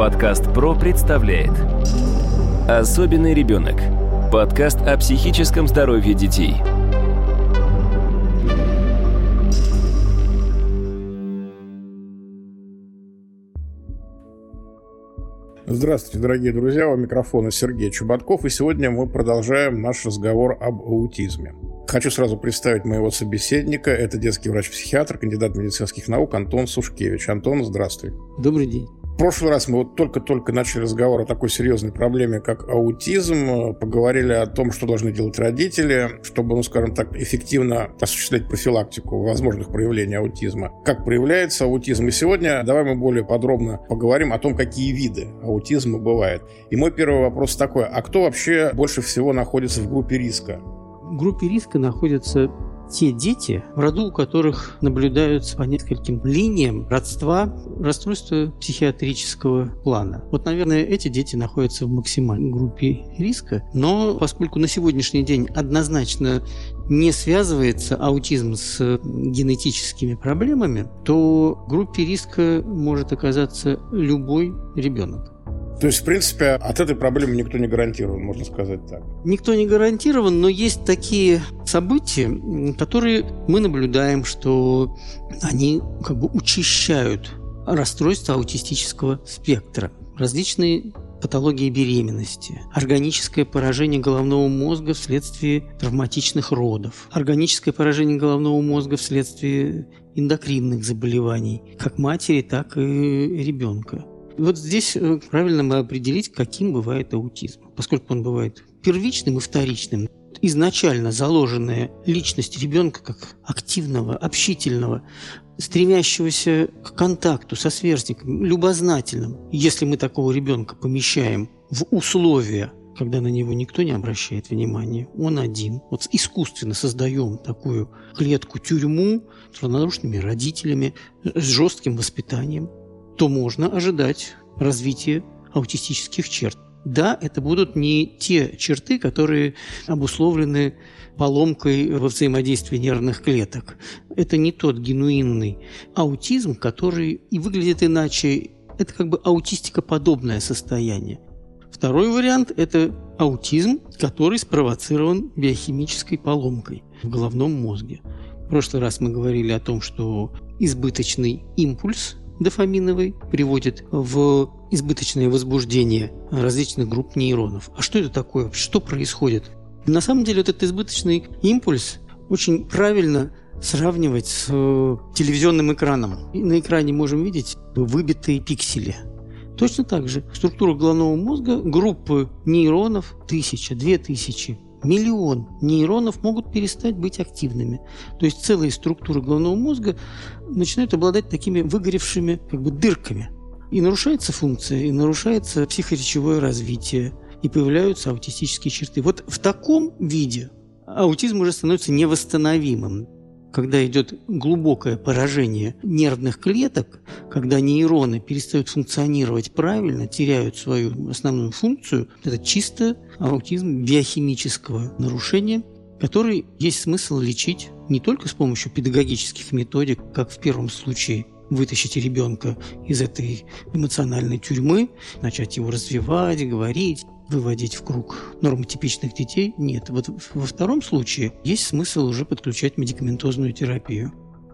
Подкаст ПРО представляет Особенный ребенок. Подкаст о психическом здоровье детей. Здравствуйте, дорогие друзья, у микрофона Сергей Чубатков, и сегодня мы продолжаем наш разговор об аутизме. Хочу сразу представить моего собеседника. Это детский врач-психиатр, кандидат медицинских наук Антон Сушкевич. Антон, здравствуй. Добрый день. Прошлый раз мы вот только-только начали разговор о такой серьезной проблеме, как аутизм. Поговорили о том, что должны делать родители, чтобы, ну, скажем так, эффективно осуществлять профилактику возможных проявлений аутизма. Как проявляется аутизм. И сегодня давай мы более подробно поговорим о том, какие виды аутизма бывают. И мой первый вопрос такой. А кто вообще больше всего находится в группе риска? В группе риска находятся те дети, в роду у которых наблюдаются по нескольким линиям родства расстройства психиатрического плана. Вот, наверное, эти дети находятся в максимальной группе риска, но поскольку на сегодняшний день однозначно не связывается аутизм с генетическими проблемами, то в группе риска может оказаться любой ребенок. То есть, в принципе, от этой проблемы никто не гарантирован, можно сказать так. Никто не гарантирован, но есть такие события, которые мы наблюдаем, что они как бы учащают расстройство аутистического спектра. Различные патологии беременности, органическое поражение головного мозга вследствие травматичных родов, органическое поражение головного мозга вследствие эндокринных заболеваний, как матери, так и ребенка. Вот здесь э, правильно мы определить, каким бывает аутизм, поскольку он бывает первичным и вторичным. Изначально заложенная личность ребенка как активного, общительного, стремящегося к контакту со сверстником, любознательным. Если мы такого ребенка помещаем в условия когда на него никто не обращает внимания, он один. Вот искусственно создаем такую клетку-тюрьму с равнодушными родителями, с жестким воспитанием то можно ожидать развития аутистических черт. Да, это будут не те черты, которые обусловлены поломкой во взаимодействии нервных клеток. Это не тот генуинный аутизм, который и выглядит иначе. Это как бы аутистикоподобное состояние. Второй вариант – это аутизм, который спровоцирован биохимической поломкой в головном мозге. В прошлый раз мы говорили о том, что избыточный импульс дофаминовый приводит в избыточное возбуждение различных групп нейронов. А что это такое? Что происходит? На самом деле этот избыточный импульс очень правильно сравнивать с э, телевизионным экраном. И на экране можем видеть выбитые пиксели. Точно так же структура головного мозга, группы нейронов, тысяча, две тысячи, миллион нейронов могут перестать быть активными. То есть целые структуры головного мозга начинают обладать такими выгоревшими как бы дырками. И нарушается функция, и нарушается психоречевое развитие, и появляются аутистические черты. Вот в таком виде аутизм уже становится невосстановимым когда идет глубокое поражение нервных клеток, когда нейроны перестают функционировать правильно, теряют свою основную функцию, это чисто аутизм биохимического нарушения, который есть смысл лечить не только с помощью педагогических методик, как в первом случае вытащить ребенка из этой эмоциональной тюрьмы, начать его развивать, говорить, выводить в круг нормотипичных детей. Нет. Вот во втором случае есть смысл уже подключать медикаментозную терапию,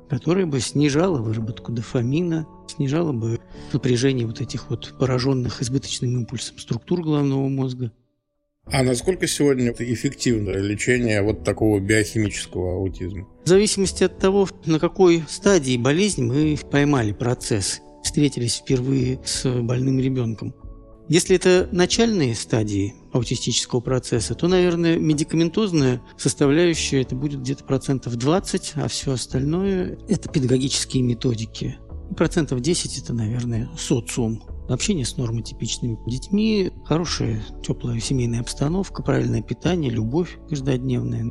которая бы снижала выработку дофамина, снижала бы напряжение вот этих вот пораженных избыточным импульсом структур головного мозга. А насколько сегодня это эффективное лечение вот такого биохимического аутизма? В зависимости от того, на какой стадии болезни мы поймали процесс, встретились впервые с больным ребенком. Если это начальные стадии аутистического процесса, то, наверное, медикаментозная составляющая это будет где-то процентов 20, а все остальное – это педагогические методики. Процентов 10 – это, наверное, социум. Общение с нормотипичными детьми, хорошая теплая семейная обстановка, правильное питание, любовь каждодневная.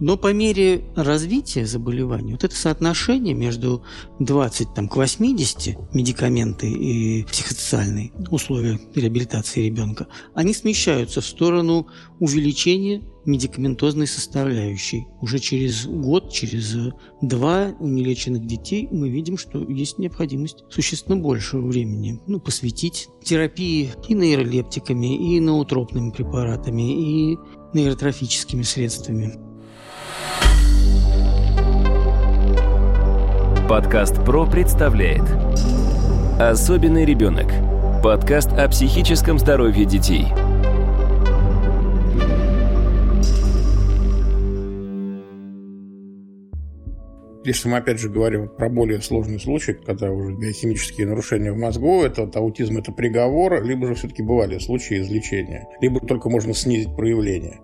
Но по мере развития заболевания, вот это соотношение между 20 там, к 80 медикаменты и психосоциальные условия реабилитации ребенка, они смещаются в сторону увеличения медикаментозной составляющей. Уже через год, через два у нелеченных детей мы видим, что есть необходимость существенно большего времени ну, посвятить терапии и нейролептиками, и ноутропными препаратами, и нейротрофическими средствами. Подкаст ПРО представляет Особенный ребенок. Подкаст о психическом здоровье детей. Если мы опять же говорим про более сложный случай, когда уже биохимические нарушения в мозгу, это аутизм это приговор, либо же все-таки бывали случаи излечения, либо только можно снизить проявление.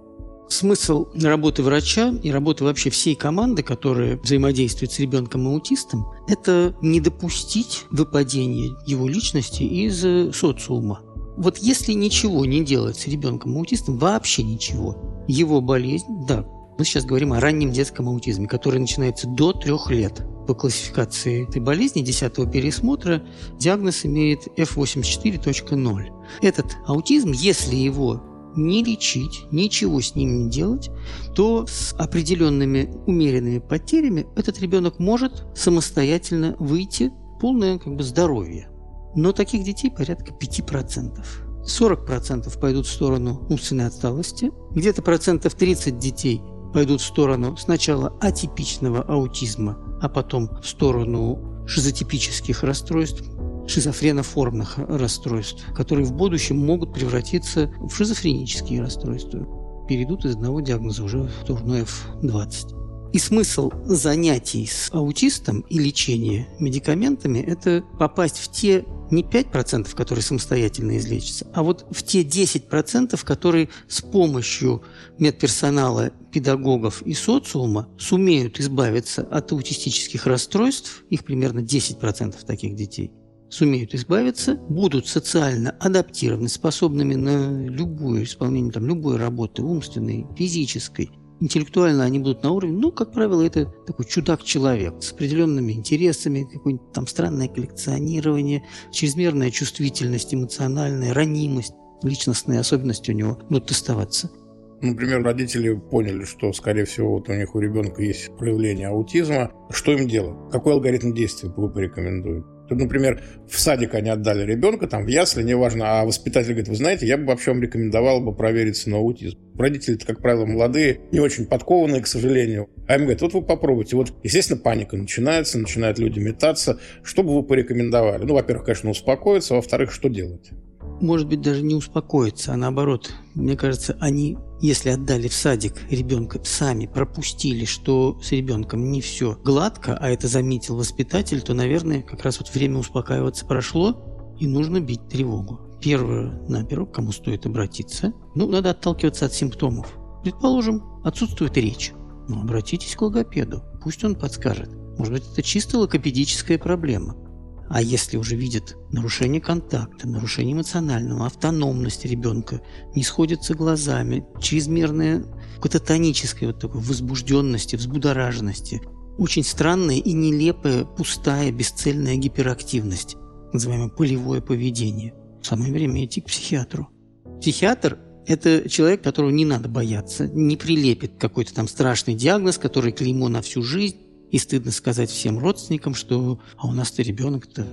Смысл работы врача и работы вообще всей команды, которая взаимодействует с ребенком-аутистом, это не допустить выпадения его личности из э, социума. Вот если ничего не делать с ребенком-аутистом, вообще ничего, его болезнь, да, мы сейчас говорим о раннем детском аутизме, который начинается до трех лет. По классификации этой болезни 10 пересмотра диагноз имеет F84.0. Этот аутизм, если его не лечить, ничего с ним не делать, то с определенными умеренными потерями этот ребенок может самостоятельно выйти полное как бы, здоровье. Но таких детей порядка 5%. 40% пойдут в сторону умственной отсталости, где-то процентов 30 детей пойдут в сторону сначала атипичного аутизма, а потом в сторону шизотипических расстройств, шизофреноформных расстройств, которые в будущем могут превратиться в шизофренические расстройства. Перейдут из одного диагноза уже в сторону F20. И смысл занятий с аутистом и лечения медикаментами – это попасть в те не 5%, которые самостоятельно излечатся, а вот в те 10%, которые с помощью медперсонала, педагогов и социума сумеют избавиться от аутистических расстройств, их примерно 10% таких детей, сумеют избавиться, будут социально адаптированы, способными на любое исполнение там, любой работы, умственной, физической. Интеллектуально они будут на уровне, ну, как правило, это такой чудак-человек с определенными интересами, какое-нибудь там странное коллекционирование, чрезмерная чувствительность, эмоциональная ранимость, личностные особенности у него будут оставаться. Например, родители поняли, что, скорее всего, вот у них у ребенка есть проявление аутизма. Что им делать? Какой алгоритм действий вы порекомендуете? Например, в садик они отдали ребенка, там, в ясли, неважно, а воспитатель говорит, вы знаете, я бы вообще вам рекомендовал бы провериться на аутизм. родители как правило, молодые, не очень подкованные, к сожалению. А им говорят, вот вы попробуйте. Вот, естественно, паника начинается, начинают люди метаться. Что бы вы порекомендовали? Ну, во-первых, конечно, успокоиться, во-вторых, что делать? может быть, даже не успокоиться, а наоборот, мне кажется, они, если отдали в садик ребенка, сами пропустили, что с ребенком не все гладко, а это заметил воспитатель, то, наверное, как раз вот время успокаиваться прошло, и нужно бить тревогу. Первое, наперво, кому стоит обратиться, ну, надо отталкиваться от симптомов. Предположим, отсутствует речь. Ну, обратитесь к логопеду, пусть он подскажет. Может быть, это чисто логопедическая проблема. А если уже видят нарушение контакта, нарушение эмоционального, автономности ребенка, не сходятся глазами, чрезмерная кататоническая вот такой возбужденности, взбудораженности, очень странная и нелепая, пустая, бесцельная гиперактивность, называемое полевое поведение. Самое время идти к психиатру. Психиатр – это человек, которого не надо бояться, не прилепит какой-то там страшный диагноз, который клеймо на всю жизнь, и стыдно сказать всем родственникам, что «а у нас-то ребенок-то».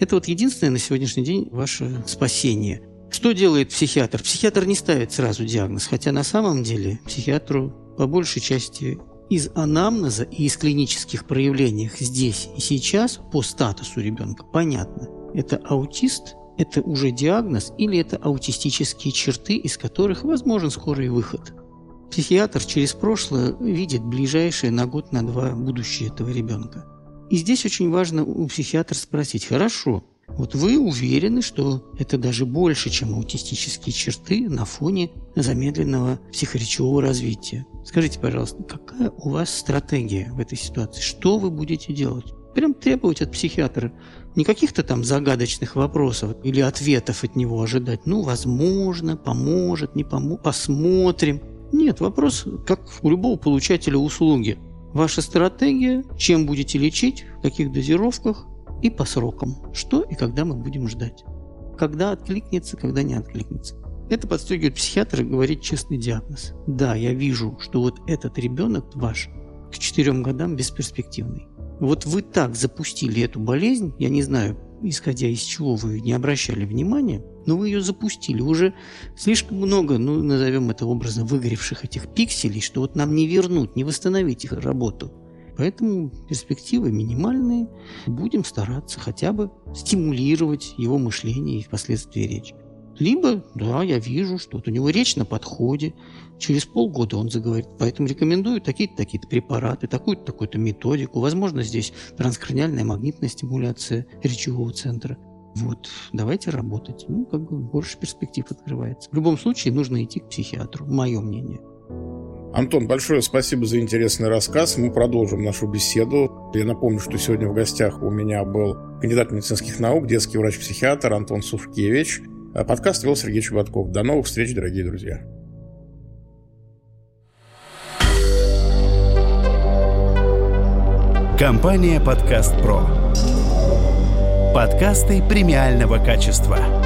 Это вот единственное на сегодняшний день ваше спасение. Что делает психиатр? Психиатр не ставит сразу диагноз, хотя на самом деле психиатру по большей части из анамнеза и из клинических проявлений здесь и сейчас по статусу ребенка понятно. Это аутист, это уже диагноз или это аутистические черты, из которых возможен скорый выход – Психиатр через прошлое видит ближайшее на год, на два будущее этого ребенка. И здесь очень важно у психиатра спросить, хорошо, вот вы уверены, что это даже больше, чем аутистические черты на фоне замедленного психоречевого развития. Скажите, пожалуйста, какая у вас стратегия в этой ситуации? Что вы будете делать? Прям требовать от психиатра не каких-то там загадочных вопросов или ответов от него ожидать. Ну, возможно, поможет, не поможет, посмотрим. Нет, вопрос, как у любого получателя услуги. Ваша стратегия, чем будете лечить, в каких дозировках и по срокам. Что и когда мы будем ждать. Когда откликнется, когда не откликнется. Это подстегивает психиатра говорить честный диагноз. Да, я вижу, что вот этот ребенок ваш к четырем годам бесперспективный. Вот вы так запустили эту болезнь, я не знаю, исходя из чего вы не обращали внимания, но вы ее запустили. Уже слишком много, ну, назовем это образом, выгоревших этих пикселей, что вот нам не вернуть, не восстановить их работу. Поэтому перспективы минимальные. Будем стараться хотя бы стимулировать его мышление и впоследствии речь. Либо, да, я вижу, что вот у него речь на подходе, через полгода он заговорит. Поэтому рекомендую такие-то, такие-то препараты, такую-то, такую-то методику. Возможно, здесь транскраниальная магнитная стимуляция речевого центра. Вот, давайте работать. Ну, как бы больше перспектив открывается. В любом случае, нужно идти к психиатру, мое мнение. Антон, большое спасибо за интересный рассказ. Мы продолжим нашу беседу. Я напомню, что сегодня в гостях у меня был кандидат медицинских наук, детский врач-психиатр Антон Сушкевич. А подкаст вел Сергей Чеботков. До новых встреч, дорогие друзья. Компания «Подкаст Про». Подкасты премиального качества.